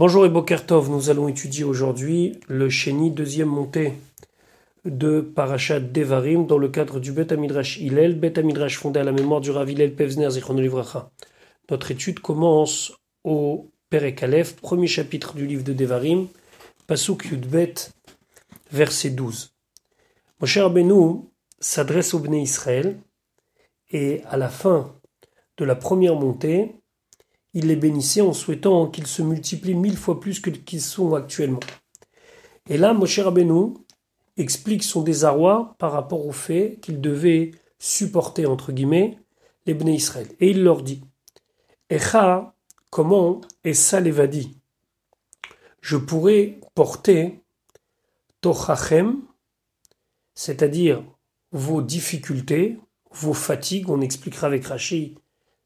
Bonjour et Bokertov, nous allons étudier aujourd'hui le Chéni, deuxième montée de Parashat Devarim dans le cadre du Bet Amidrash Hillel, Bet Amidrash fondé à la mémoire du Rav Hillel Pevzner Livracha. Notre étude commence au Perek Aleph, premier chapitre du livre de Devarim, Pasuk Yudbet, verset 12. Moshe Rabbeinu s'adresse au Bnei Israël et à la fin de la première montée, il les bénissait en souhaitant qu'ils se multiplient mille fois plus que qu'ils sont actuellement. Et là, Moshe Rabbeinu explique son désarroi par rapport au fait qu'il devait supporter, entre guillemets, les Bnei Israël. Et il leur dit, Echa, comment Essa l'Evadi Je pourrais porter Tochachem, c'est-à-dire vos difficultés, vos fatigues, on expliquera avec Rashi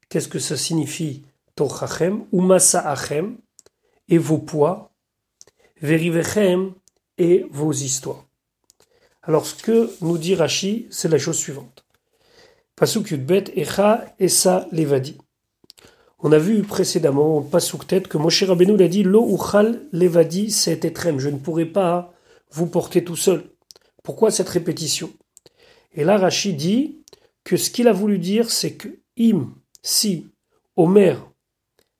qu'est-ce que ça signifie Et vos poids, et vos histoires. Alors ce que nous dit Rashi, c'est la chose suivante. Pasuk Yudbet, Echa, Essa, Levadi. On a vu précédemment, Pasuk tête, que Moshe Rabbeinu l'a dit, Lo uchal levadi c'est etrem. Je ne pourrai pas vous porter tout seul. Pourquoi cette répétition? Et là, Rashi dit que ce qu'il a voulu dire, c'est que im, si, Omer,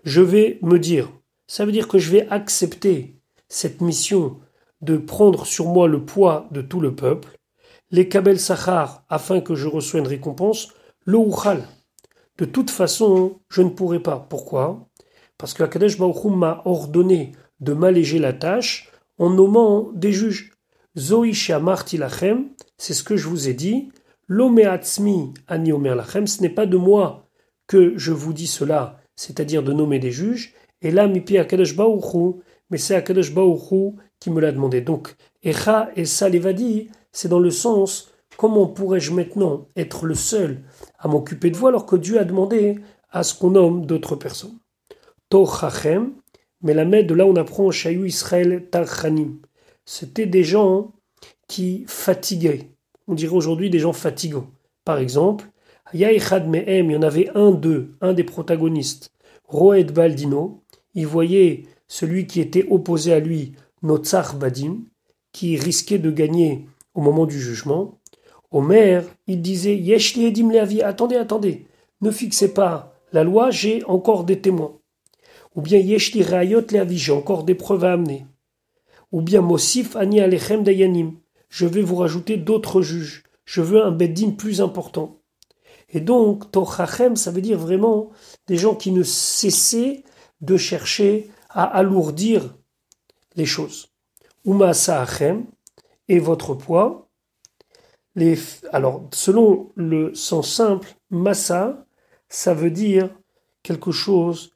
je vais me dire, ça veut dire que je vais accepter cette mission de prendre sur moi le poids de tout le peuple, les Kabel Sachar, afin que je reçoive une récompense, le Uchal. De toute façon, je ne pourrai pas. Pourquoi? Parce que Akadesh Baruch m'a ordonné de m'alléger la tâche en nommant des juges. Zoisha Martilachem, c'est ce que je vous ai dit. Lomeatzmi ani lachem, ce n'est pas de moi que je vous dis cela, c'est-à-dire de nommer des juges, et là, mipi Akadosh Baruchu, mais c'est Akadosh qui me l'a demandé. Donc, Echa et Salevadi, c'est dans le sens, comment pourrais-je maintenant être le seul à m'occuper de vous alors que Dieu a demandé à ce qu'on nomme d'autres personnes? Tochachem, mais la de là on apprend Shayu Israël Tarchanim. C'était des gens qui fatiguaient. On dirait aujourd'hui des gens fatigants. Par exemple, il y en avait un d'eux, un des protagonistes, Roed Baldino, il voyait celui qui était opposé à lui, Notzar Badim, qui risquait de gagner au moment du jugement. Omer, il disait Yeshli Edim Leavi, attendez, attendez, ne fixez pas la loi, j'ai encore des témoins. Ou bien Yeshli Rayot Leavi, j'ai encore des preuves à amener. Ou bien Mosif Ani Alechem Dayanim, je vais vous rajouter d'autres juges. Je veux un Beddin plus important. Et donc, Tochachem, ça veut dire vraiment des gens qui ne cessaient de chercher à alourdir les choses. Uma Saachem et votre poids. Alors, selon le sens simple, Massa, ça veut dire quelque chose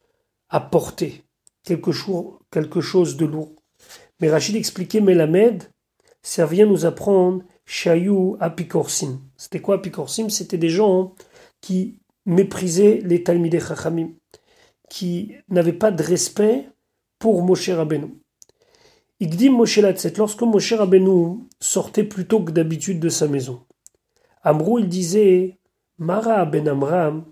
à porter, quelque chose, de lourd. Mais Rachid expliquait Melamed, ça vient nous apprendre Shayou Apikorsim. C'était quoi Apikorsim C'était des gens qui méprisaient les Talmidei Chachamim, qui n'avaient pas de respect pour Moshe Rabbeinu. Igdim Moshe Latzet, lorsque Moshe Rabbeinu sortait plus tôt que d'habitude de sa maison, Amrou il disait Mara Ben Amram,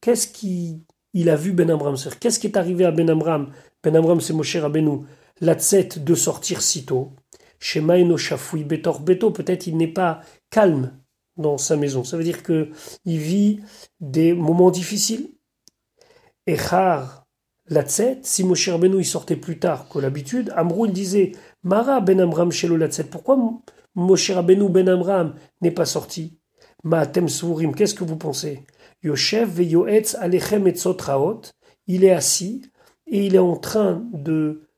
qu'est-ce qu'il a vu Ben Amram Qu'est-ce qui est arrivé à Ben Amram? Ben Amram c'est Moshe Rabbeinu, Latzet de sortir si tôt. Shemaino Shafoui Betor Beto, peut-être il n'est pas calme dans sa maison. Ça veut dire que il vit des moments difficiles. Echar Latzet, si Moshe Rabbeinu il sortait plus tard que l'habitude, Amrou il disait Mara ben Amram shelo Latzet, pourquoi Moshe Rabbeinu ben Amram n'est pas sorti? Ma'atem Sourim, qu'est-ce que vous pensez? Yoshev ve Yoetz alechem et il est assis et il est en train de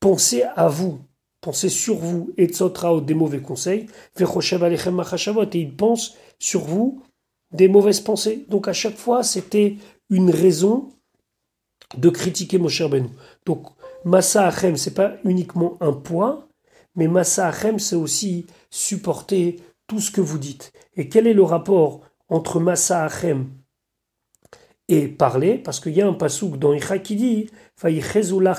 penser à vous, penser sur vous, et des mauvais conseils, et il pense sur vous des mauvaises pensées. Donc à chaque fois, c'était une raison de critiquer Moshe Rabbeinu. Donc Massa Achem, c'est pas uniquement un poids, mais Massa Achem, c'est aussi supporter tout ce que vous dites. Et quel est le rapport entre Massa Achem et parler? Parce qu'il y a un pasouk dans Icha qui dit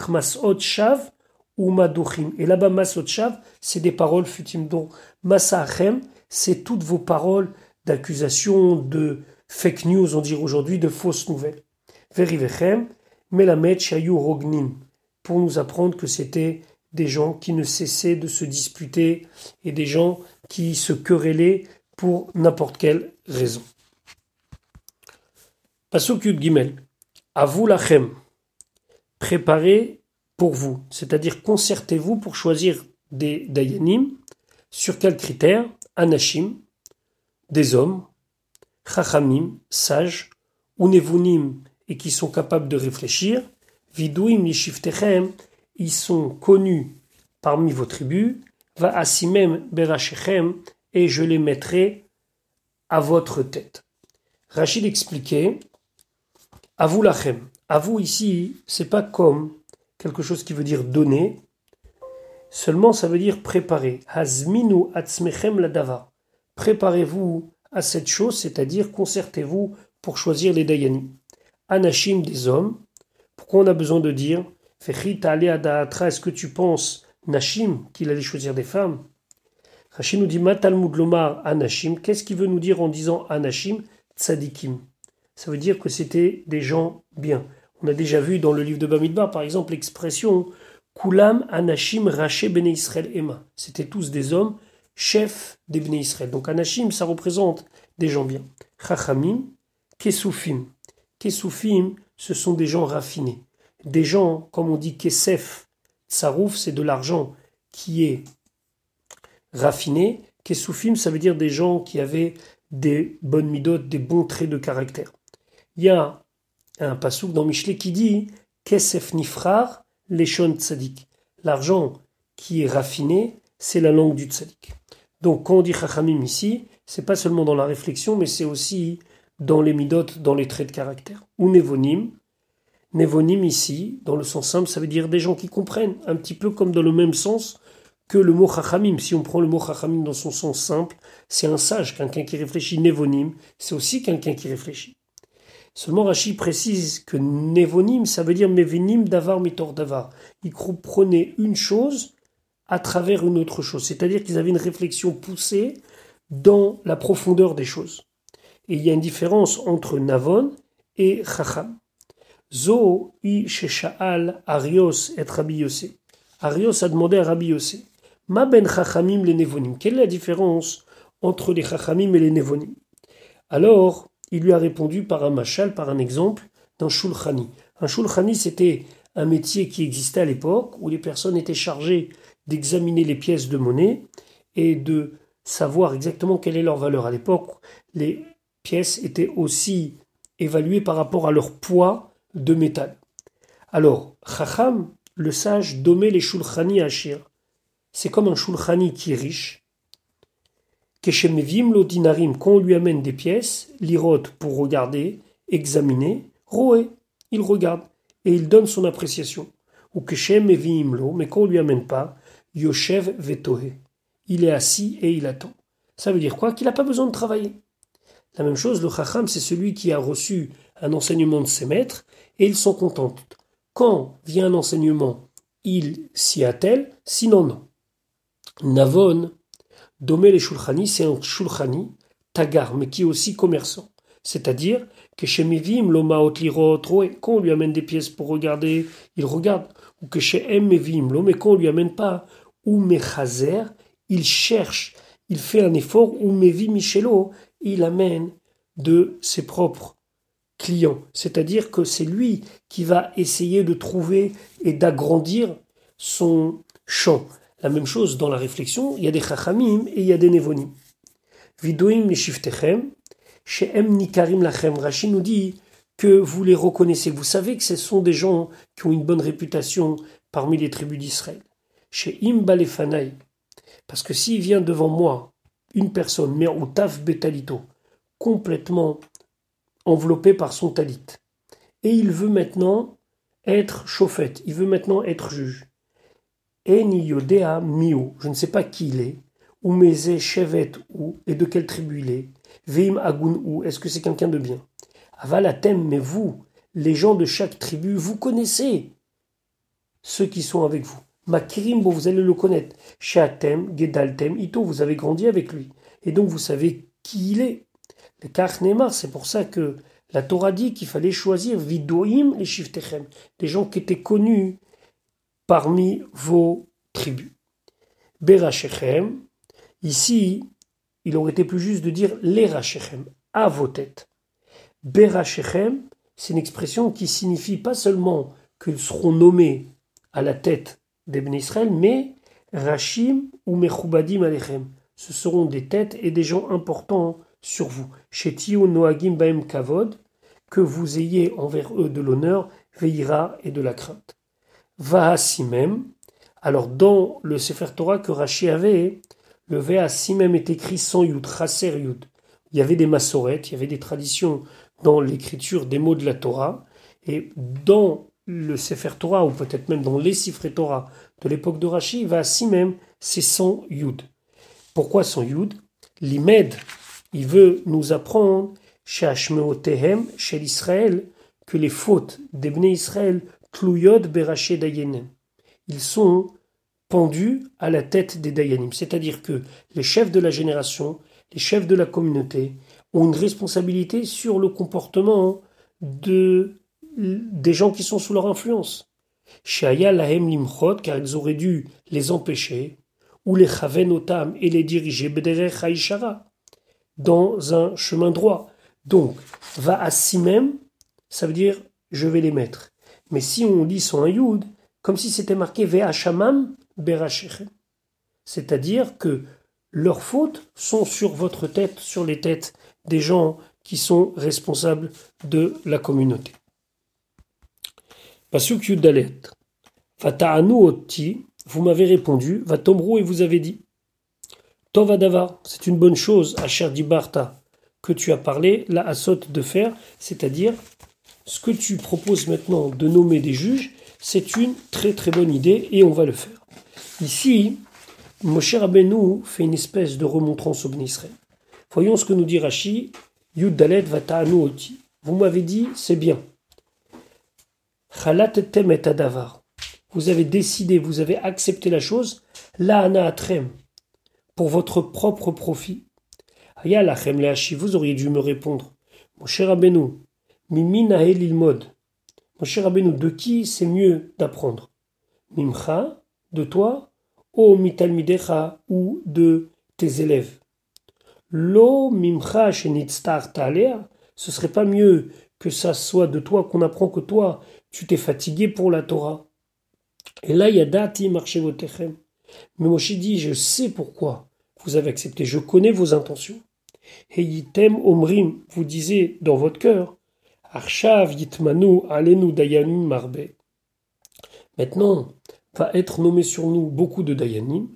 masot shav Et là-bas, masot shav, c'est des paroles futim. Donc Massa Achem, c'est toutes vos paroles d'accusation, de fake news, on dirait aujourd'hui, de fausses nouvelles. Verivechem, Melamed Shayu Rognin. pour nous apprendre que c'était des gens qui ne cessaient de se disputer et des gens qui se querellaient pour n'importe quelle raison. Pasuk Yud Gimel. À vous lachem. Préparez pour vous, c'est-à-dire concertez-vous pour choisir des dayanim. Sur quels critères? Anashim, des hommes, chachamim, sages, unevunim, et qui sont capables de réfléchir, vidouim lishiftechem, ils sont connus parmi vos tribus, va asimem berachechem, et je les mettrai à votre tête. Rachid expliquait, à vous lachem, à vous ici, c'est pas comme quelque chose qui veut dire donner, seulement ça veut dire préparer. Hazminu atzmechem la Préparez-vous à cette chose, c'est-à-dire concertez-vous pour choisir les dayanim. Anashim des hommes. Pourquoi on a besoin de dire est-ce que tu penses, Nashim, qu'il allait choisir des femmes? Rachid nous dit Matalmud Lomar Anashim. Qu'est-ce qu'il veut nous dire en disant Anashim? Tzadikim Ça veut dire que c'était des gens bien. On a déjà vu dans le livre de Bamidbar, par exemple, l'expression Kulam Anashim Raché Bene Israël Emma. C'était tous des hommes chefs des Bene Israël. Donc Anashim, ça représente des gens bien. Chachamim, Kesufim. Kesufim, ce sont des gens raffinés. Des gens, comme on dit Kesef, Tsarouf, c'est de l'argent qui est raffiné. Kesufim, ça veut dire des gens qui avaient des bonnes midotes, des bons traits de caractère. Il y a un pasouk dans Michelet qui dit Kesef nifrar, leshon tzadik. L'argent qui est raffiné, c'est la langue du tzadik. Donc quand on dit chachamim ici, c'est pas seulement dans la réflexion, mais c'est aussi dans les midotes, dans les traits de caractère. Ou nevonim. Nevonim ici, dans le sens simple, ça veut dire des gens qui comprennent, un petit peu comme dans le même sens que le mot chachamim. Si on prend le mot chachamim dans son sens simple, c'est un sage, quelqu'un qui réfléchit. Nevonim, c'est aussi quelqu'un qui réfléchit. Seulement Rachid précise que nevonim, ça veut dire mevinim davar mitor davar. Ils comprenaient une chose à travers une autre chose. C'est-à-dire qu'ils avaient une réflexion poussée dans la profondeur des choses. Et il y a une différence entre Navon et Chacham. Zo i shesha'al Arios et Rabbi Yosef. Arios a demandé à Rabbi Yosef. Ma ben Chachamim les Nevonim. Quelle est la différence entre les Chachamim et les Nevonim Alors, il lui a répondu par un machal, par un exemple, d'un Shulchani. Un Shulchani, c'était un métier qui existait à l'époque où les personnes étaient chargées d'examiner les pièces de monnaie et de savoir exactement quelle est leur valeur. À l'époque, les pièces étaient aussi évaluées par rapport à leur poids de métal. Alors, Chacham, le sage, dommait les shulchani Shir. C'est comme un shulchani qui est riche. Keshemevim dinarim, quand on lui amène des pièces, l'irot pour regarder, examiner, roé, il regarde et il donne son appréciation. Ou Keshemevim lo, mais quand on lui amène pas, Yoshev vetohe. Il est assis et il attend. Ça veut dire quoi? Qu'il n'a pas besoin de travailler. La même chose, le chacham, c'est celui qui a reçu un enseignement de ses maîtres et ils sont contents. Quand vient un enseignement, il s'y attelle, sinon non. Navon, Domé les shulchani, c'est un shulchani, tagar, mais qui est aussi commerçant. C'est-à-dire que chez Mivim, l'oma quand on lui amène des pièces pour regarder, il regarde. Ou que chez Mevim, mais quand on lui amène pas, ou mechazer, il cherche, il fait un effort, ou mevi michelo, il amène de ses propres clients. C'est-à-dire que c'est lui qui va essayer de trouver et d'agrandir son champ. La même chose dans la réflexion, il y a des chachamim et il y a des nevonim. Vidoim shiftechem, she'em nikarim lachem. Rachid nous dit que vous les reconnaissez. Vous savez que ce sont des gens qui ont une bonne réputation parmi les tribus d'Israël. Chez Imbalefanai. Parce que s'il vient devant moi une personne, mais au taf betalito, complètement enveloppé par son talit. Et il veut maintenant être chauffette, il veut maintenant être juge. Eni yodea mio, je ne sais pas qui il est, ou meze chevet ou, et de quelle tribu il est, veim agun ou, est-ce que c'est quelqu'un de bien? Avalatem, mais vous, les gens de chaque tribu, vous connaissez ceux qui sont avec vous. Makirim, bon, vous allez le connaître. Shatem, Gedaltem, Ito, vous avez grandi avec lui. Et donc vous savez qui il est. Le Kach c'est pour ça que la Torah dit qu'il fallait choisir Vidoim et Shiftechem, des gens qui étaient connus parmi vos tribus. Berachechem, ici, il aurait été plus juste de dire les rachechem, à vos têtes. Berachechem, c'est une expression qui signifie pas seulement qu'ils seront nommés à la tête des Israël, mais Rachim ou Mechubadim Alechem. Ce seront des têtes et des gens importants sur vous. Chez Noagim Baem Kavod, que vous ayez envers eux de l'honneur, veillera et de la crainte. Même. alors dans le Sefer Torah que Rachi avait, le même est écrit sans Yud, Chaser Yud. Il y avait des massorettes, il y avait des traditions dans l'écriture des mots de la Torah, et dans le Sefer Torah, ou peut-être même dans les Sifre Torah de l'époque de Rashi, va même, c'est sans Yud. Pourquoi sans Yud? L'imed, il veut nous apprendre chez Hashmeotehem, chez l'Israël, que les fautes des Israël, Ils sont pendus à la tête des Dayanim. C'est-à-dire que les chefs de la génération, les chefs de la communauté, ont une responsabilité sur le comportement de, des gens qui sont sous leur influence. Shaya Lahem Limchot, car ils auraient dû les empêcher, ou les Chaven Otam et les diriger Bederech Haïshara, dans un chemin droit. Donc, va à si ça veut dire je vais les mettre. Mais si on lit son Yud, comme si c'était marqué Ve'ashamam Berashechem. C'est-à-dire que leurs fautes sont sur votre tête, sur les têtes des gens qui sont responsables de la communauté. Pasuk Yudalet. Fata'anu oti, vous m'avez répondu, va tombrou et vous avez dit. Tovadava, c'est une bonne chose, Asher Dibarta, que tu as parlé, la asot de faire, c'est-à-dire ce que tu proposes maintenant de nommer des juges, c'est une très très bonne idée et on va le faire. Ici, Moshe Rabbeinu fait une espèce de remontrance au Israël. Voyons ce que nous dit Rashi. Vous m'avez dit, c'est bien. Chalat Tem Adavar. Vous avez décidé, vous avez accepté la chose, la ana atrem, pour votre propre profit. Aya lachem lehashi, vous auriez dû me répondre. Mon cher Rabbeinu, mimin ilmod. Mon cher Rabbeinu, de qui c'est mieux d'apprendre? Mimcha, de toi, o mitalmidecha, ou de tes élèves? Lo mimcha shenitztar talea, ce serait pas mieux que ça soit de toi qu'on apprend que toi, tu t'es fatigué pour la Torah. Et là, il y a dati techem. Mais Moshe dit, je sais pourquoi vous avez accepté, je connais vos intentions. Et yitem omrim, vous disiez dans votre cœur, arshav yitmanu alenu dayanim marbe. Maintenant, va être nommé sur nous beaucoup de dayanim,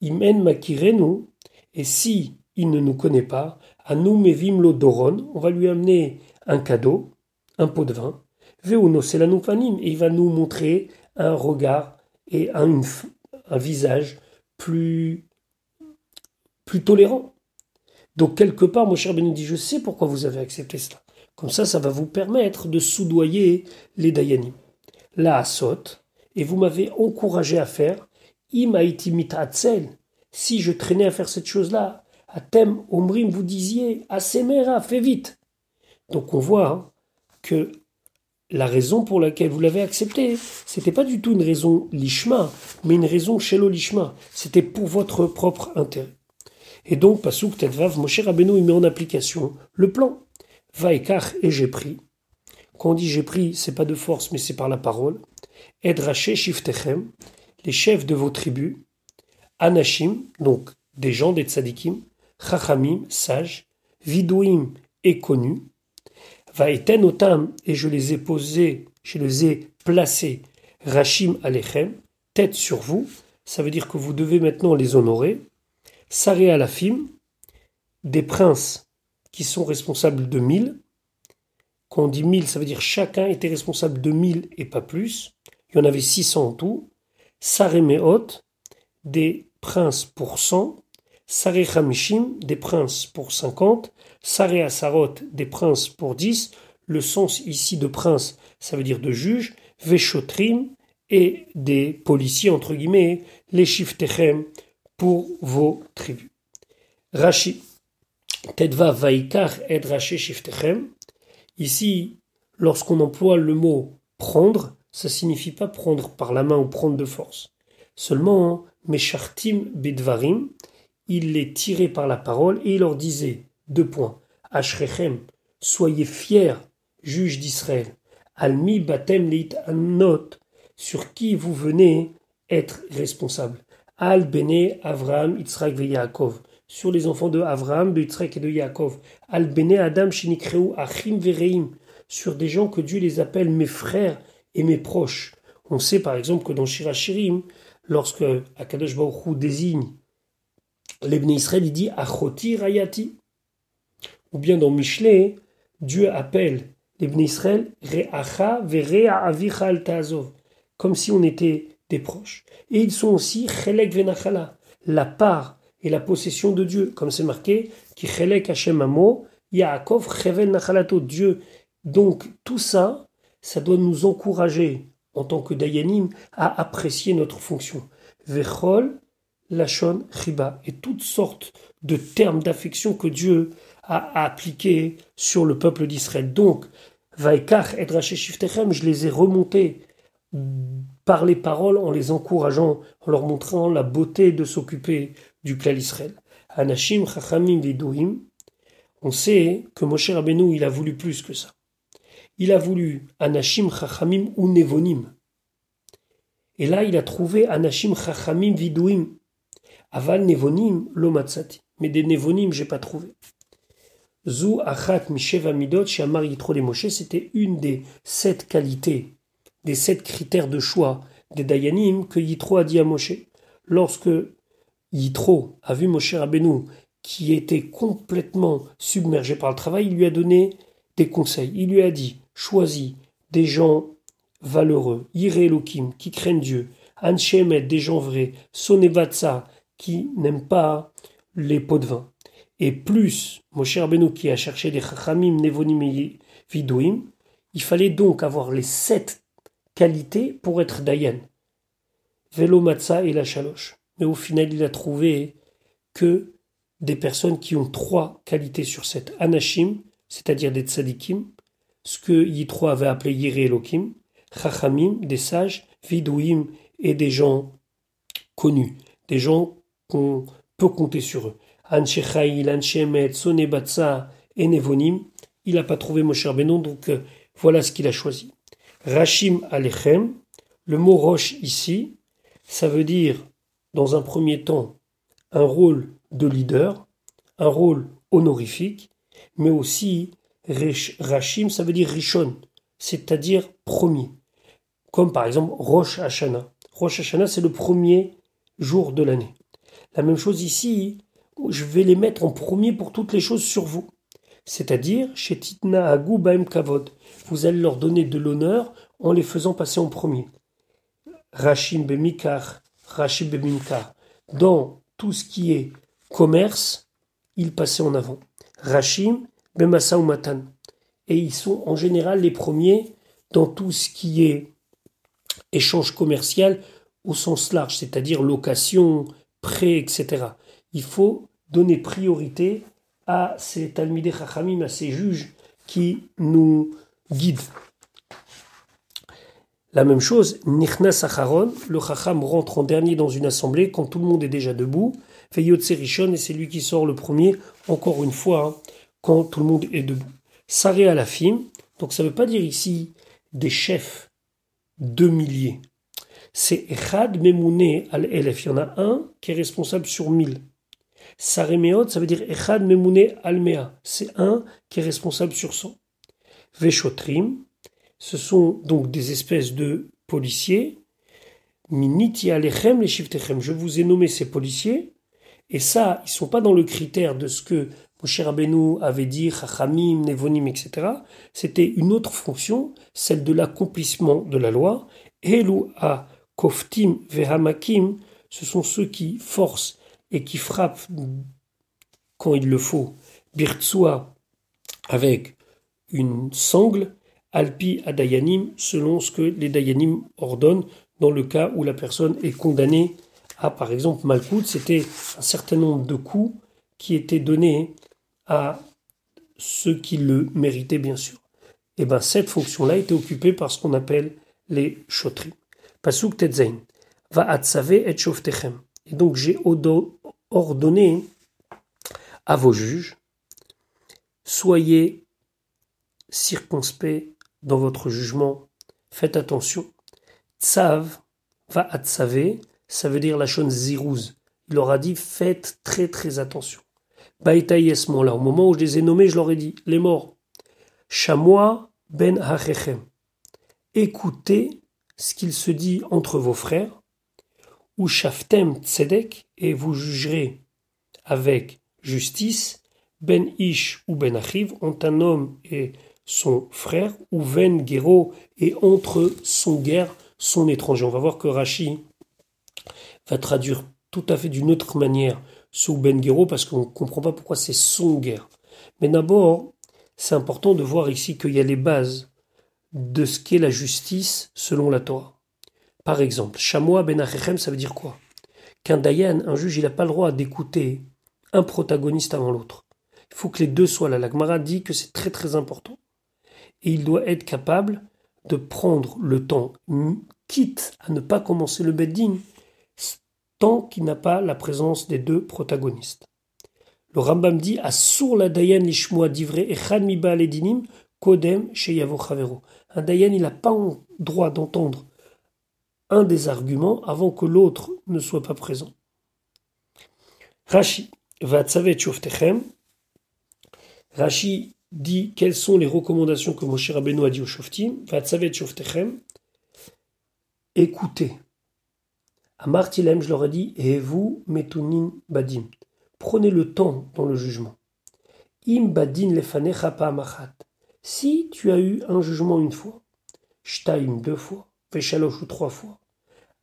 imen makirenu, et si il ne nous connaît pas, à nous mevim lo doron, on va lui amener un cadeau, un pot de vin, veuno la et il va nous montrer un regard et un, visage plus, plus tolérant. Donc quelque part, mon cher Béni dit, je sais pourquoi vous avez accepté cela. Comme ça, ça va vous permettre de soudoyer les Dayanim. La saute, et vous m'avez encouragé à faire, si je traînais à faire cette chose-là, Thème Omrim, vous disiez, à Semera, fais vite. Donc on voit hein, que la raison pour laquelle vous l'avez accepté, c'était pas du tout une raison lishma, mais une raison shelo lishma. C'était pour votre propre intérêt. Et donc, Pasuk Tetvav, Moshe Rabbeinu, il met en application le plan. Vaikach et j'ai pris. Quand on dit j'ai pris, c'est pas de force, mais c'est par la parole. Edraché Shiftechem, les chefs de vos tribus. Anashim, donc des gens, des tzadikim. Chachamim, sages. Vidouim, et connus eten otam, et je les ai posés, je les ai placés, rachim alechem, tête sur vous, ça veut dire que vous devez maintenant les honorer. Saré alafim, des princes qui sont responsables de mille. Quand on dit mille, ça veut dire chacun était responsable de mille et pas plus. Il y en avait 600 en tout. Saré meot, des princes pour 100. Saré chamishim, des princes pour 50. Saré Asarot, des princes pour dix. Le sens ici de prince, ça veut dire de juge. Veshotrim, et des policiers, entre guillemets, les Shiftechem, pour vos tribus. Rashi, Tedva Vaikar Rashi Shiftechem. Ici, lorsqu'on emploie le mot prendre, ça signifie pas prendre par la main ou prendre de force. Seulement, Meshartim Bedvarim, il les tirait par la parole et il leur disait, deux points, Ashrechem, soyez fiers, juges d'Israël, Almi Batem Leit Anot, sur qui vous venez être responsable. Al Bene Avraham, Yitzhak et Yaakov, sur les enfants de Avraham, de et de Yaakov. Al Bene Adam Shinikreu Achim Vereim, sur des gens que Dieu les appelle mes frères et mes proches. On sait par exemple que dans Shirachirim, lorsque Akadosh Baruch désigne l'Ebné Israël, il dit Achoti Rayati. Ou bien dans Michelet, Dieu appelle l'Ebné Israël Re'acha Verea Avicha Al comme si on était des proches. Et ils sont aussi Chelek Venachala, la part et la possession de Dieu, comme c'est marqué, qui Hashem Amo, Yaakov Chevel Nachalato, Dieu. Donc tout ça, ça doit nous encourager en tant que Dayanim à apprécier notre fonction. Vechol, Lachon, Chiba, et toutes sortes de termes d'affection que Dieu a appliqués sur le peuple d'Israël. Donc, Vaikach et Shiftechem, je les ai remontés par les paroles en les encourageant, en leur montrant la beauté de s'occuper du Israël. Anashim, Chachamim, Vedouim, on sait que Moshe Rabbeinu, il a voulu plus que ça. Il a voulu Anashim, Chachamim ou Nevonim. Et là, il a trouvé Anashim, Chachamim, Vidouim. Aval Nevonim, Lomatsati. Mais des Nevonim, j'ai pas trouvé. Zou Achat Misheva Midot, Shamar Yitro Moshe, c'était une des sept qualités des sept critères de choix des Dayanim que Yitro a dit à Moshe. Lorsque Yitro a vu Moshe Rabbeinu qui était complètement submergé par le travail, il lui a donné des conseils. Il lui a dit choisis des gens valeureux, Yiré Elohim, qui craignent Dieu, Anshemet, des gens vrais, Sonevatsa, qui n'aiment pas les pots de vin. Et plus Moshe Rabbeinu qui a cherché des Chachamim, Nevonim et il fallait donc avoir les sept qualité pour être Dayan. Velo Matza et la Chaloche. Mais au final, il a trouvé que des personnes qui ont trois qualités sur sept. Anashim, c'est-à-dire des tzadikim, ce que Yitro avait appelé Yire Elohim, Chachamim, des sages, Vidouim et des gens connus, des gens qu'on peut compter sur eux. Anshechaïl, Anshemet, Sonebatsa et Nevonim, il n'a pas trouvé Moshe Benon, donc euh, voilà ce qu'il a choisi. Rachim Alechem, le mot roche ici, ça veut dire, dans un premier temps, un rôle de leader, un rôle honorifique, mais aussi Rachim, ça veut dire Rishon, c'est-à-dire premier. Comme par exemple Rosh Hashanah. Rosh Hashanah, c'est le premier jour de l'année. La même chose ici, je vais les mettre en premier pour toutes les choses sur vous. C'est-à-dire, chez Titna Agou Baem Kavod vous allez leur donner de l'honneur en les faisant passer en premier. Rachim Bemikar, Rachim Bemikar. Dans tout ce qui est commerce, ils passaient en avant. Rachim Bemasa Matan. Et ils sont en général les premiers dans tout ce qui est échange commercial au sens large, c'est-à-dire location, prêt, etc. Il faut donner priorité à ces Talmidei Chachamim, à ces juges qui nous guide. La même chose, Nichna Sacharon, le Chacham rentre en dernier dans une assemblée quand tout le monde est déjà debout. Feyotse Rishon, et c'est lui qui sort le premier, encore une fois, hein, quand tout le monde est debout. Saré à la fim, donc ça ne veut pas dire ici des chefs de milliers. C'est Echad Memouné al Elef. Il y en a un qui est responsable sur mille. Saremeot, ça veut dire Echad Memouné al Mea. C'est un qui est responsable sur cent. Veshotrim, ce sont donc des espèces de policiers. Miniti alechem les shiftechem. Je vous ai nommé ces policiers. Et ça, ils sont pas dans le critère de ce que Moshe Rabbeinu avait dit, Chachamim, Nevonim, etc. C'était une autre fonction, celle de l'accomplissement de la loi. Elu a koftim vehamakim, ce sont ceux qui forcent et qui frappent quand il le faut. Birtsua avec une sangle, alpi à dayanim, selon ce que les dayanim ordonnent dans le cas où la personne est condamnée à, par exemple, malkout, c'était un certain nombre de coups qui étaient donnés à ceux qui le méritaient, bien sûr. Et eh bien, cette fonction-là était occupée par ce qu'on appelle les chotrim. Pasuk tetzain. Va atzave et shoftechem. Et donc j'ai ordonné à vos juges, soyez circonspects dans votre jugement, faites attention. Tsav va atzave, ça veut dire la chose zirouz. Il leur a dit faites très très attention. Baïtaï là, au moment où je les ai nommés, je leur ai dit les morts. Chamois ben hachechem. Écoutez ce qu'il se dit entre vos frères, ou shaftem tzedek, et vous jugerez avec justice, ben ish ou ben achiv, ont un homme et son frère, ou ven guéro, et entre son guerre, son étranger. On va voir que Rashi va traduire tout à fait d'une autre manière ce ben guéro, parce qu'on ne comprend pas pourquoi c'est son guerre. Mais d'abord, c'est important de voir ici qu'il y a les bases de ce qu'est la justice selon la Torah. Par exemple, Shamoa ben Achechem, ça veut dire quoi? Qu'un Dayan, un juge, il n'a pas le droit d'écouter un protagoniste avant l'autre. Il faut que les deux soient là. La Gemara dit que c'est très très important. Et il doit être capable de prendre le temps, quitte à ne pas commencer le bedding, tant qu'il n'a pas la présence des deux protagonistes. Le Rambam dit Asur la Dayan lishmoa divré echad miba dinim kodem sheyavo chavero. Un Dayan, n'a pas le droit d'entendre un des arguments avant que l'autre ne soit pas présent. Rashi, Rashi dit quelles sont les recommandations que Moshe Rabbeinu a dit au Shoftim? Écoutez. À Martilem, je leur ai dit, et vous, metunin badim. Prenez le temps dans le jugement. Im badin lefanecha machat. Si tu as eu un jugement une fois, shtaim deux fois, Feshalosh ou trois fois,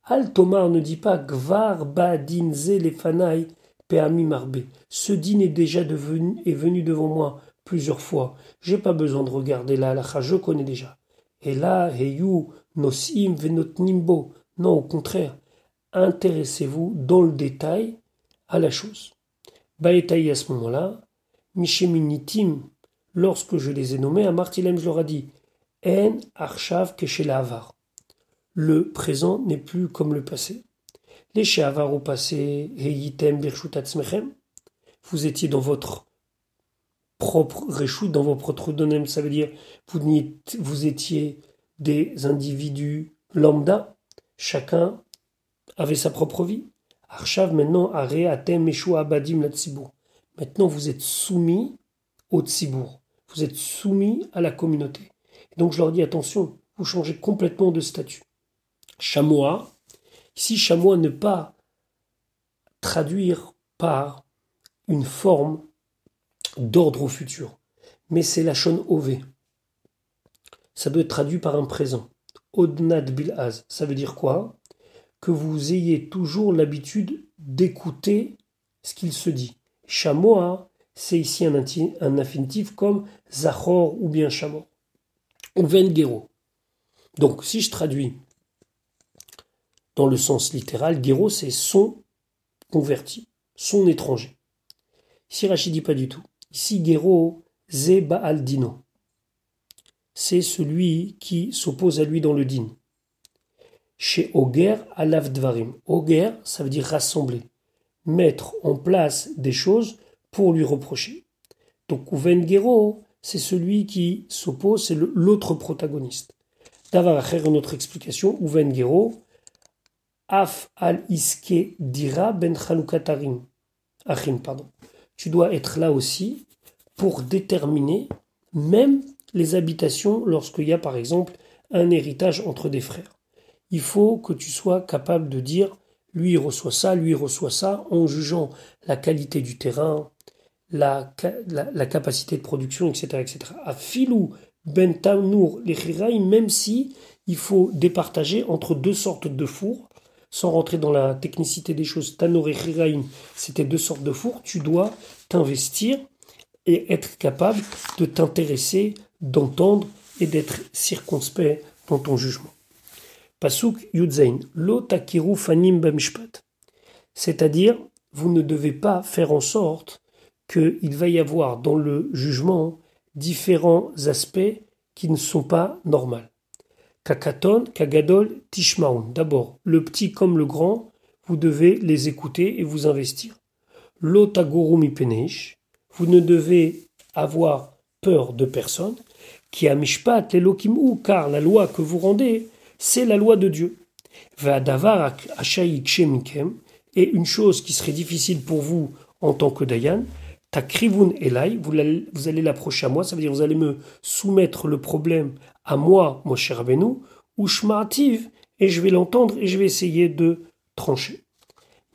Al Tomar ne dit pas Gvar badin ze lefanai peami marbe. Ce din est déjà devenu, est venu devant moi plusieurs fois. J'ai pas besoin de regarder la halacha, je connais déjà. Et là, heyu nosim nimbo. Non, au contraire, intéressez-vous dans le détail à la chose. Baetaï à ce moment-là, Misheminitim, lorsque je les ai nommés, à Martilem, je leur ai dit En archav avar. Le présent n'est plus comme le passé. Les sheavar au passé, Heyitem birshutatzmechem, vous étiez dans votre propre réchout, dans votre propre donem, ça veut dire vous, vous étiez des individus lambda, chacun avait sa propre vie. Archav maintenant, Atem, Abadim, la Maintenant, vous êtes soumis au Tzibour. Vous êtes soumis à la communauté. donc, je leur dis attention, vous changez complètement de statut. Chamois, ici, chamois ne pas traduire par une forme d'ordre au futur, mais c'est la shon ové. Ça doit être traduit par un présent. Odnad bilaz, ça veut dire quoi? Que vous ayez toujours l'habitude d'écouter ce qu'il se dit. Chamoa, c'est ici un, infinitif comme Zachor ou bien Chamor. Ou. Donc, si je traduis dans le sens littéral, Gero, c'est son converti, son étranger. Ici, Rachid dit pas du tout. Ici, Gero, Ze Dino. C'est celui qui s'oppose à lui dans le din. Chez Oger, Alav Dvarim. Oger, ça veut dire rassembler, mettre en place des choses pour lui reprocher. Donc Uven Gero, c'est celui qui s'oppose, c'est l'autre protagoniste. Davar une autre explication, Uven Gero, Af al iske dira ben. Achim, pardon. Tu dois être là aussi pour déterminer même les habitations lorsqu'il y a par exemple un héritage entre des frères il faut que tu sois capable de dire lui reçoit ça, lui reçoit ça, en jugeant la qualité du terrain, la, capacité de production, etc. etc. À filou ben tamour les même si il faut départager entre deux sortes de fours, sans rentrer dans la technicité des choses, tanour et c'était deux sortes de fours, tu dois t'investir et être capable de t'intéresser, d'entendre et d'être circonspect dans ton jugement. Pasuk Yudzain, lo takiru fanim bamishpat. C'est-à-dire, vous ne devez pas faire en sorte qu'il va y avoir dans le jugement différents aspects qui ne sont pas normaux. Kakaton, kagadol, tishmaun. D'abord, le petit comme le grand, vous devez les écouter et vous investir. Peneish, vous ne devez avoir peur de personne. Qui mishpat ou car la loi que vous rendez, c'est la loi de Dieu. et une chose qui serait difficile pour vous en tant que Dayan, takrivun elai, vous, vous allez l'approcher à moi, ça veut dire vous allez me soumettre le problème à moi, mon cher Rabbeinu, ou shma'ativ, et je vais l'entendre et je vais essayer de trancher.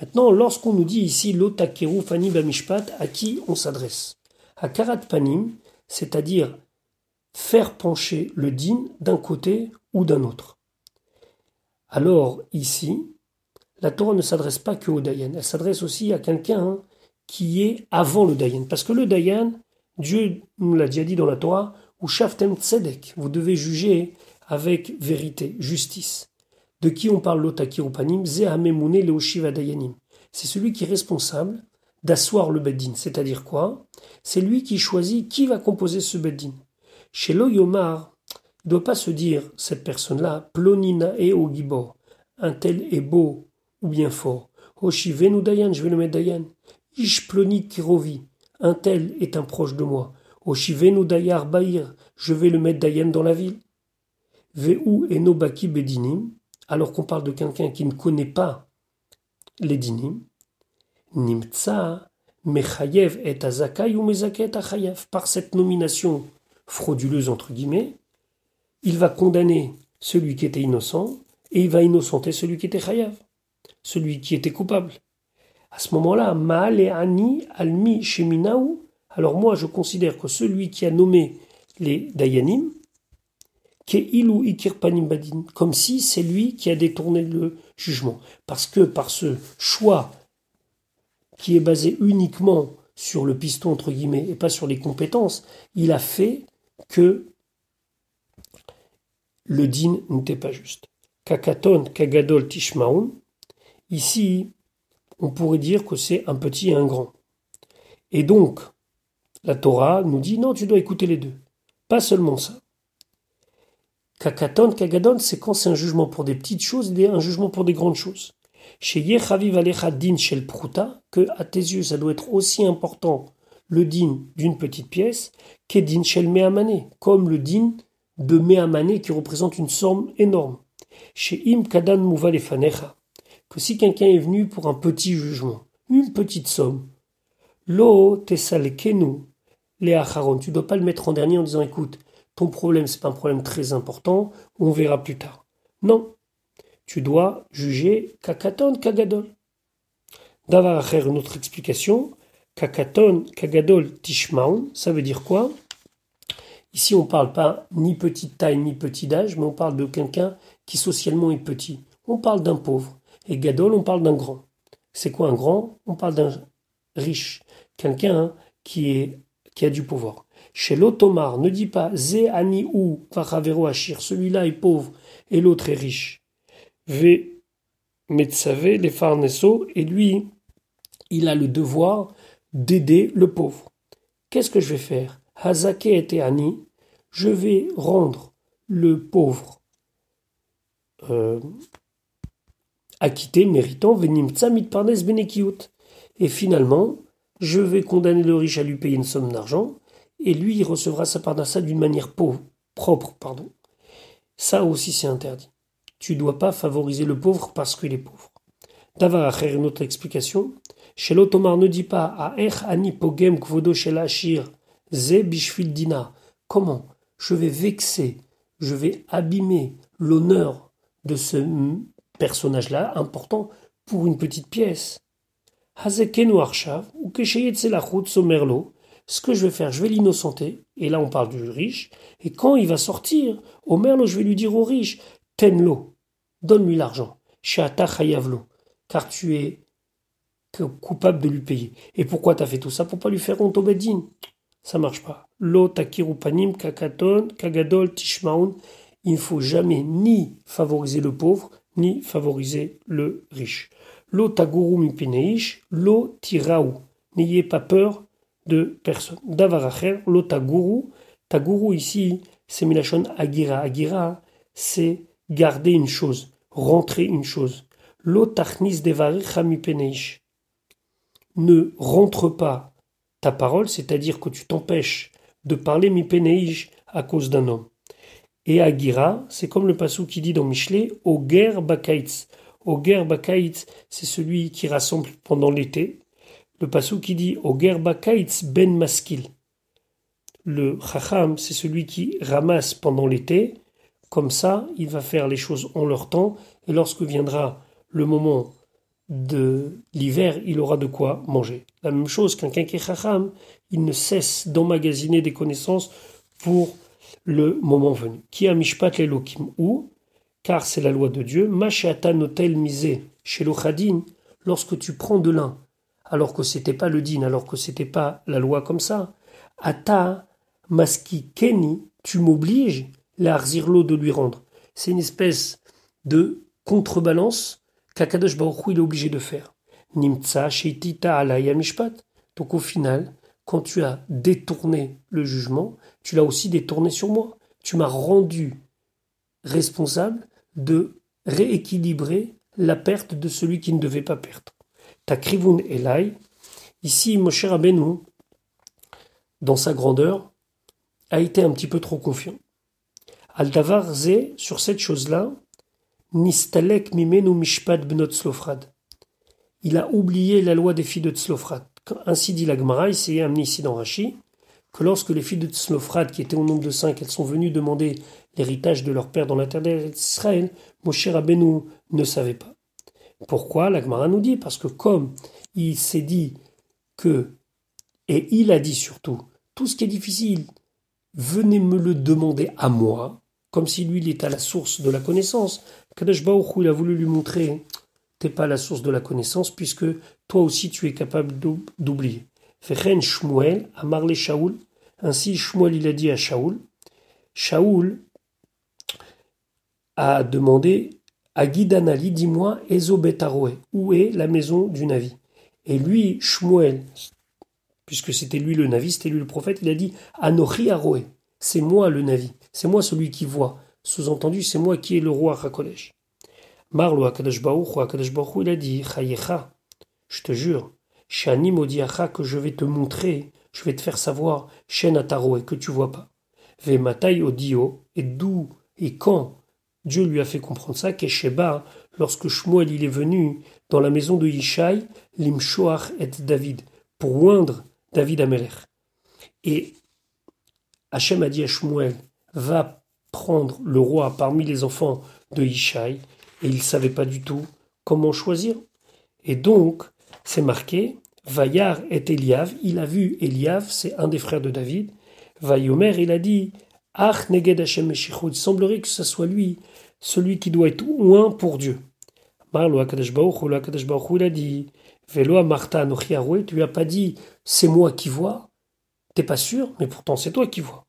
Maintenant, lorsqu'on nous dit ici l'otakeru fani bamishpat, à qui on s'adresse? À karat panim, c'est-à-dire faire pencher le din d'un côté ou d'un autre. Alors ici, la Torah ne s'adresse pas que au Dayan, elle s'adresse aussi à quelqu'un qui est avant le Dayan. Parce que le Dayan, Dieu nous l'a déjà dit dans la Torah, ou Shaftem Tzedek, vous devez juger avec vérité, justice. De qui on parle l'Otakirupanim Zehamemune Leoshiva Dayanim. C'est celui qui est responsable d'asseoir le Beddin. C'est-à-dire quoi? C'est lui qui choisit qui va composer ce Beddin. Chez l'Oyomar, il ne doit pas se dire, cette personne-là, Plonina et Ogibor, un tel est beau ou bien fort. Oshivenu Dayan, je vais le mettre Dayan. Ish Ploni Kirovi, un tel est un proche de moi. Oshivenu Dayar Baïr, je vais le mettre Dayan dans la ville. Veu Enobaki Bedinim, alors qu'on parle de quelqu'un qui ne connaît pas les dinim. Nimtsa Mechayev et Azakai ou Mezaket Achayev. Par cette nomination frauduleuse, entre guillemets, il va condamner celui qui était innocent et il va innocenter celui qui était Chayav, celui qui était coupable. À ce moment-là, Maal Ani Almi Sheminaou, alors moi je considère que celui qui a nommé les Dayanim, Panim Badin, comme si c'est lui qui a détourné le jugement. Parce que par ce choix qui est basé uniquement sur le piston, entre guillemets, et pas sur les compétences, il a fait que le din n'était pas juste. Kakaton, kagadol, tishmaun. Ici, on pourrait dire que c'est un petit et un grand. Et donc, la Torah nous dit non, tu dois écouter les deux. Pas seulement ça. Kakaton, kagadon, c'est quand c'est un jugement pour des petites choses et un jugement pour des grandes choses. Chez Yechaviv Alecha Din Shel Pruta, que à tes yeux ça doit être aussi important le din d'une petite pièce qu'Edin Shel Mehamane, comme le din de Mehamane qui représente une somme énorme. Chez Im Kadan Muvalefanecha, que si quelqu'un est venu pour un petit jugement, une petite somme, Lo Tesalkenu, les Acharon, tu dois pas le mettre en dernier en disant écoute, ton problème c'est pas un problème très important, on verra plus tard. Non, tu dois juger Kakaton Kagadol. D'avoir une autre explication, Kakaton Kagadol Tishmaun, ça veut dire quoi? Ici, on ne parle pas ni petite taille ni petit âge, mais on parle de quelqu'un qui socialement est petit. On parle d'un pauvre. Et Gadol, on parle d'un grand. C'est quoi un grand? On parle d'un riche. Quelqu'un qui, est, qui a du pouvoir. Chez l'Otomar, ne dit pas Ze ani ou Varavero Achir, celui-là est pauvre et l'autre est riche. V Metsave, les Farnesso, et lui, il a le devoir d'aider le pauvre. Qu'est-ce que je vais faire? Hazake et Ani, je vais rendre le pauvre euh, acquitté, méritant, venim parnes benekiut. Et finalement, je vais condamner le riche à lui payer une somme d'argent, et lui, il recevra sa part d'une manière pauvre, propre. Pardon. Ça aussi, c'est interdit. Tu ne dois pas favoriser le pauvre parce qu'il est pauvre. D'avoir une autre explication. Chez l'Ottomar ne dit pas à ani pogem kvodo shir ze. Comment je vais vexer, je vais abîmer l'honneur de ce personnage-là important pour une petite pièce? Hazekenu arshav ou somerlo. Ce que je vais faire, je vais l'innocenter. Et là, on parle du riche. Et quand il va sortir, au merlo, je vais lui dire au riche, tenlo, donne-lui l'argent. Shata chayavlo, car tu es coupable de lui payer. Et pourquoi tu as fait tout ça? Pour pas lui faire honte au bedin. Ça marche pas. Lo takirupanim kakaton kagadol tishmaun. Il ne faut jamais ni favoriser le pauvre, ni favoriser le riche. Lo taguru mipineish, lo tiraou. N'ayez pas peur de personne. Davaracher, lo taguru. Ici, c'est milachon agira. Agira, c'est garder une chose, rentrer une chose. L'otachnis peneish. Ne rentre pas ta parole, c'est-à-dire que tu t'empêches de parler peneish à cause d'un homme. Et Agira, c'est comme le passou qui dit dans Michelet, Oger Bakaitz. Oger Bakaitz, c'est celui qui rassemble pendant l'été. Le passou qui dit Oger Bakaitz Ben Maskil. Le Chacham, c'est celui qui ramasse pendant l'été. Comme ça, il va faire les choses en leur temps. Et lorsque viendra le moment de l'hiver, il aura de quoi manger. La même chose qu'un Kenke Chacham, il ne cesse d'emmagasiner des connaissances pour le moment venu. Qui a mishpat l'elokim ou car c'est la loi de Dieu, machata notel misé chez l'ochadin, lorsque tu prends de l'un, alors que c'était pas le din, alors que c'était pas la loi comme ça, ata maski keni, tu m'obliges, l'arzirlo de lui rendre. C'est une espèce de contrebalance qu'Akadosh Baruch est obligé de faire. Nimtsa sheitita alaya mishpat. Donc au final, quand tu as détourné le jugement, tu l'as aussi détourné sur moi. Tu m'as rendu responsable de rééquilibrer la perte de celui qui ne devait pas perdre. Ta krivun elai, ici Moshe Rabbeinu, dans sa grandeur, a été un petit peu trop confiant. Aldavar ze, sur cette chose-là, nistalek mimenu mishpat bnot slofrad. Il a oublié la loi des filles de Tzlofrad. Ainsi dit la Gemara, il amené ici dans Rashi, que lorsque les filles de Tzlofrad, qui étaient au nombre de cinq, elles sont venues demander l'héritage de leur père dans la terre d'Israël, Moshe Rabbeinu ne savait pas. Pourquoi La Gemara nous dit? Parce que comme il s'est dit que, et il a dit surtout, tout ce qui est difficile, venez me le demander à moi, comme si lui il était à la source de la connaissance. Kadesh Baruch il a voulu lui montrer t'es pas la source de la connaissance, puisque toi aussi tu es capable d'oublier. Fechen Shmuel, a marlé Shaoul. Ainsi, Shmuel, il a dit à Shaoul. Shaoul a demandé à dis-moi, Ezo où est la maison du Navi? Et lui, Shmuel, puisque c'était lui le Navi, c'était lui le prophète, il a dit Anochi c'est moi le Navi, c'est moi celui qui voit. Sous-entendu, c'est moi qui est le roi Hakodesh. Marlo Akadosh il a dit Chayecha, je te jure, Shani Modiacha, que je vais te montrer, je vais te faire savoir, Shen et que tu vois pas. Vematai Odio, et d'où et quand Dieu lui a fait comprendre ça, qu'Esheba, lorsque Shmuel il est venu dans la maison de Yishai, Limshoach et David, pour oindre David Amelech. Et Hachem a dit à Shmuel, va prendre le roi parmi les enfants de Yishai, et il ne savait pas du tout comment choisir. Et donc, c'est marqué, Vayar est Eliav, il a vu Eliav, c'est un des frères de David. Vayomer, il a dit, Ach il semblerait que ce soit lui, celui qui doit être loin pour Dieu. Il a dit, Velo Martha tu lui as pas dit, c'est moi qui vois. T'es pas sûr, mais pourtant c'est toi qui vois.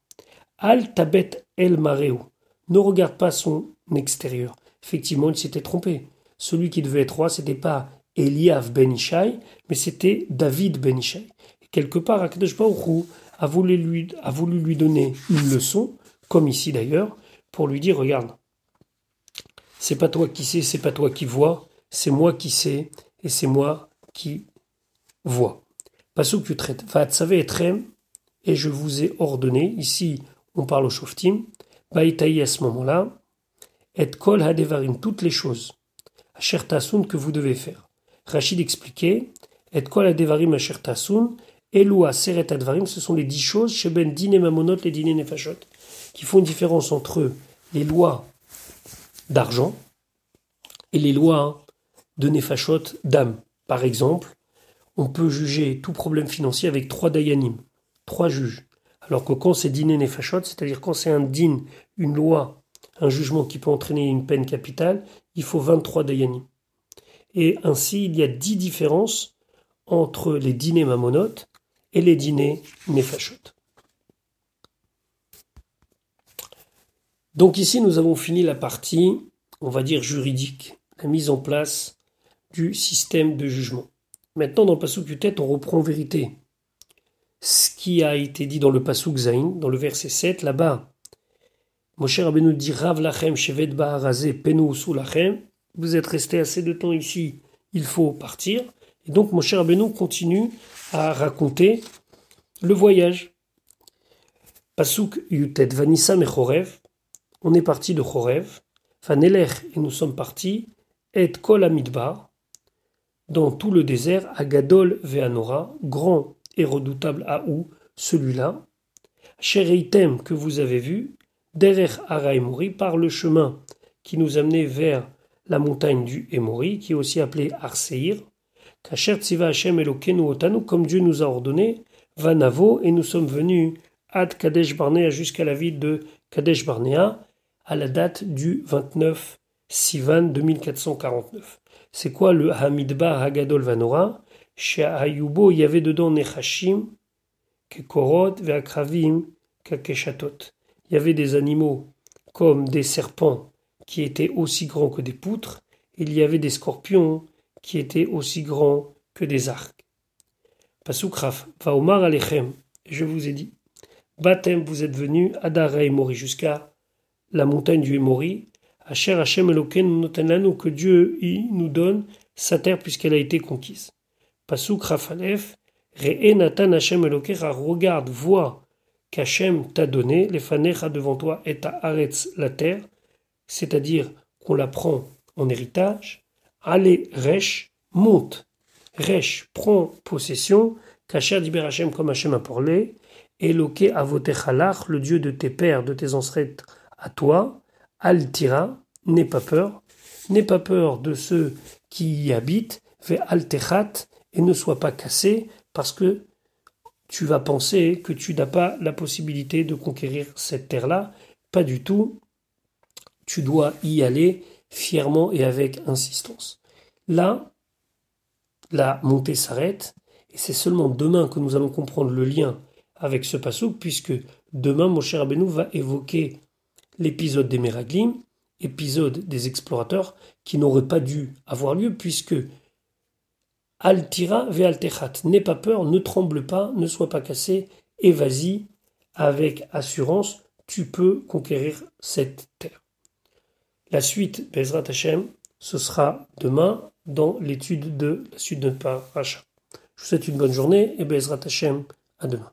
Al tabet el mareo. Ne regarde pas son extérieur. Effectivement, il s'était trompé. Celui qui devait être roi, c'était pas Eliav ben Ishai, mais c'était David ben Ishai. Quelque part, Akadosh Baruch a voulu, lui, a voulu donner une leçon, comme ici d'ailleurs, pour lui dire, regarde, c'est pas toi qui sais, c'est pas toi qui vois, c'est moi qui sais, et c'est moi qui vois. Pasuk Yutret, Vatsavé etrem, et je vous ai ordonné, ici on parle au Shoftim, Baïtaï à ce moment-là, et kol hadevarim, toutes les choses, asher que vous devez faire. Rachid expliquait, et kol hadevarim asher tasun, Eloua seret advarim, ce sont les dix choses, chez ben dine mamonot, les dîners nefashot, qui font une différence entre les lois d'argent et les lois de nefashot d'âme. Par exemple, on peut juger tout problème financier avec trois dayanim, trois juges. Alors que quand c'est dîner nefashot, c'est-à-dire quand c'est un din, une loi un jugement qui peut entraîner une peine capitale, il faut 23 dayanim. Et ainsi, il y a 10 différences entre les dîners mamonotes et les dîners nefashot. Donc ici, nous avons fini la partie, on va dire, juridique, la mise en place du système de jugement. Maintenant, dans le Pasuk tête, on reprend en vérité ce qui a été dit dans le Pasuk Zain, dans le verset 7, là-bas, Moshe Rabbeinu dit Rav lachem shevet ba'arazé penu lachem. Vous êtes resté assez de temps ici, il faut partir. Et donc Moshe Rabbeinu continue à raconter le voyage. Pasuk Yutet Vanissa Mechorev. On est parti de Chorev. Vaneler et nous sommes partis. Et Kol Amidbar. Dans tout le désert, à Gadol Veanora, grand et redoutable à où celui-là. Shereitem que vous avez vu. Derer Ara par le chemin qui nous amenait vers la montagne du Emori, qui est aussi appelée Arseir. Hashem Elokenu Otanu, comme Dieu nous a ordonné, Vanavo, et nous sommes venus ad Kadesh Barnea jusqu'à la ville de Kadesh Barnea, à la date du 29 Sivan 2449. C'est quoi le Hamidba Hagadol Vanora? Chez Ayubo, il y avait dedans Nechashim, Kekorot, Veakravim, Kakeshatot. Il y avait des animaux comme des serpents qui étaient aussi grands que des poutres, il y avait des scorpions qui étaient aussi grands que des arcs. Pasukraf, Vaomar Alechem, je vous ai dit, Batem, vous êtes venus, Adara et Mori, jusqu'à la montagne du Emori, Asher Hashem Eloken Notananu, que Dieu y nous donne sa terre puisqu'elle a été conquise. Pasukraf Alef, Re'e Natan Hashem Elokera, regarde, vois qu'Hachem t'a donné, les fanecha devant toi et ta aretz la terre, c'est-à-dire qu'on la prend en héritage, allez, Resh, monte. Resh prend possession, Kacher d'Iber Hashem comme Hashem a parlé, Eloke avotechalach, le Dieu de tes pères, de tes ancêtres, à toi, Altira, n'aie pas peur, n'aie pas peur de ceux qui y habitent, fais altechat, et ne sois pas cassé, parce que tu vas penser que tu n'as pas la possibilité de conquérir cette terre-là. Pas du tout tu dois y aller fièrement et avec insistance. Là, la montée s'arrête, et c'est seulement demain que nous allons comprendre le lien avec ce passage, puisque demain, mon cher Abenou va évoquer l'épisode des Meraglim, épisode des explorateurs, qui n'aurait pas dû avoir lieu, puisque Altira ve altechat, n'aie pas peur, ne tremble pas, ne sois pas cassé, et vas-y, avec assurance, tu peux conquérir cette terre. La suite, Bezrat Hashem, ce sera demain dans l'étude de la suite de Paracha. Je vous souhaite une bonne journée et Bezrat Hashem, à demain.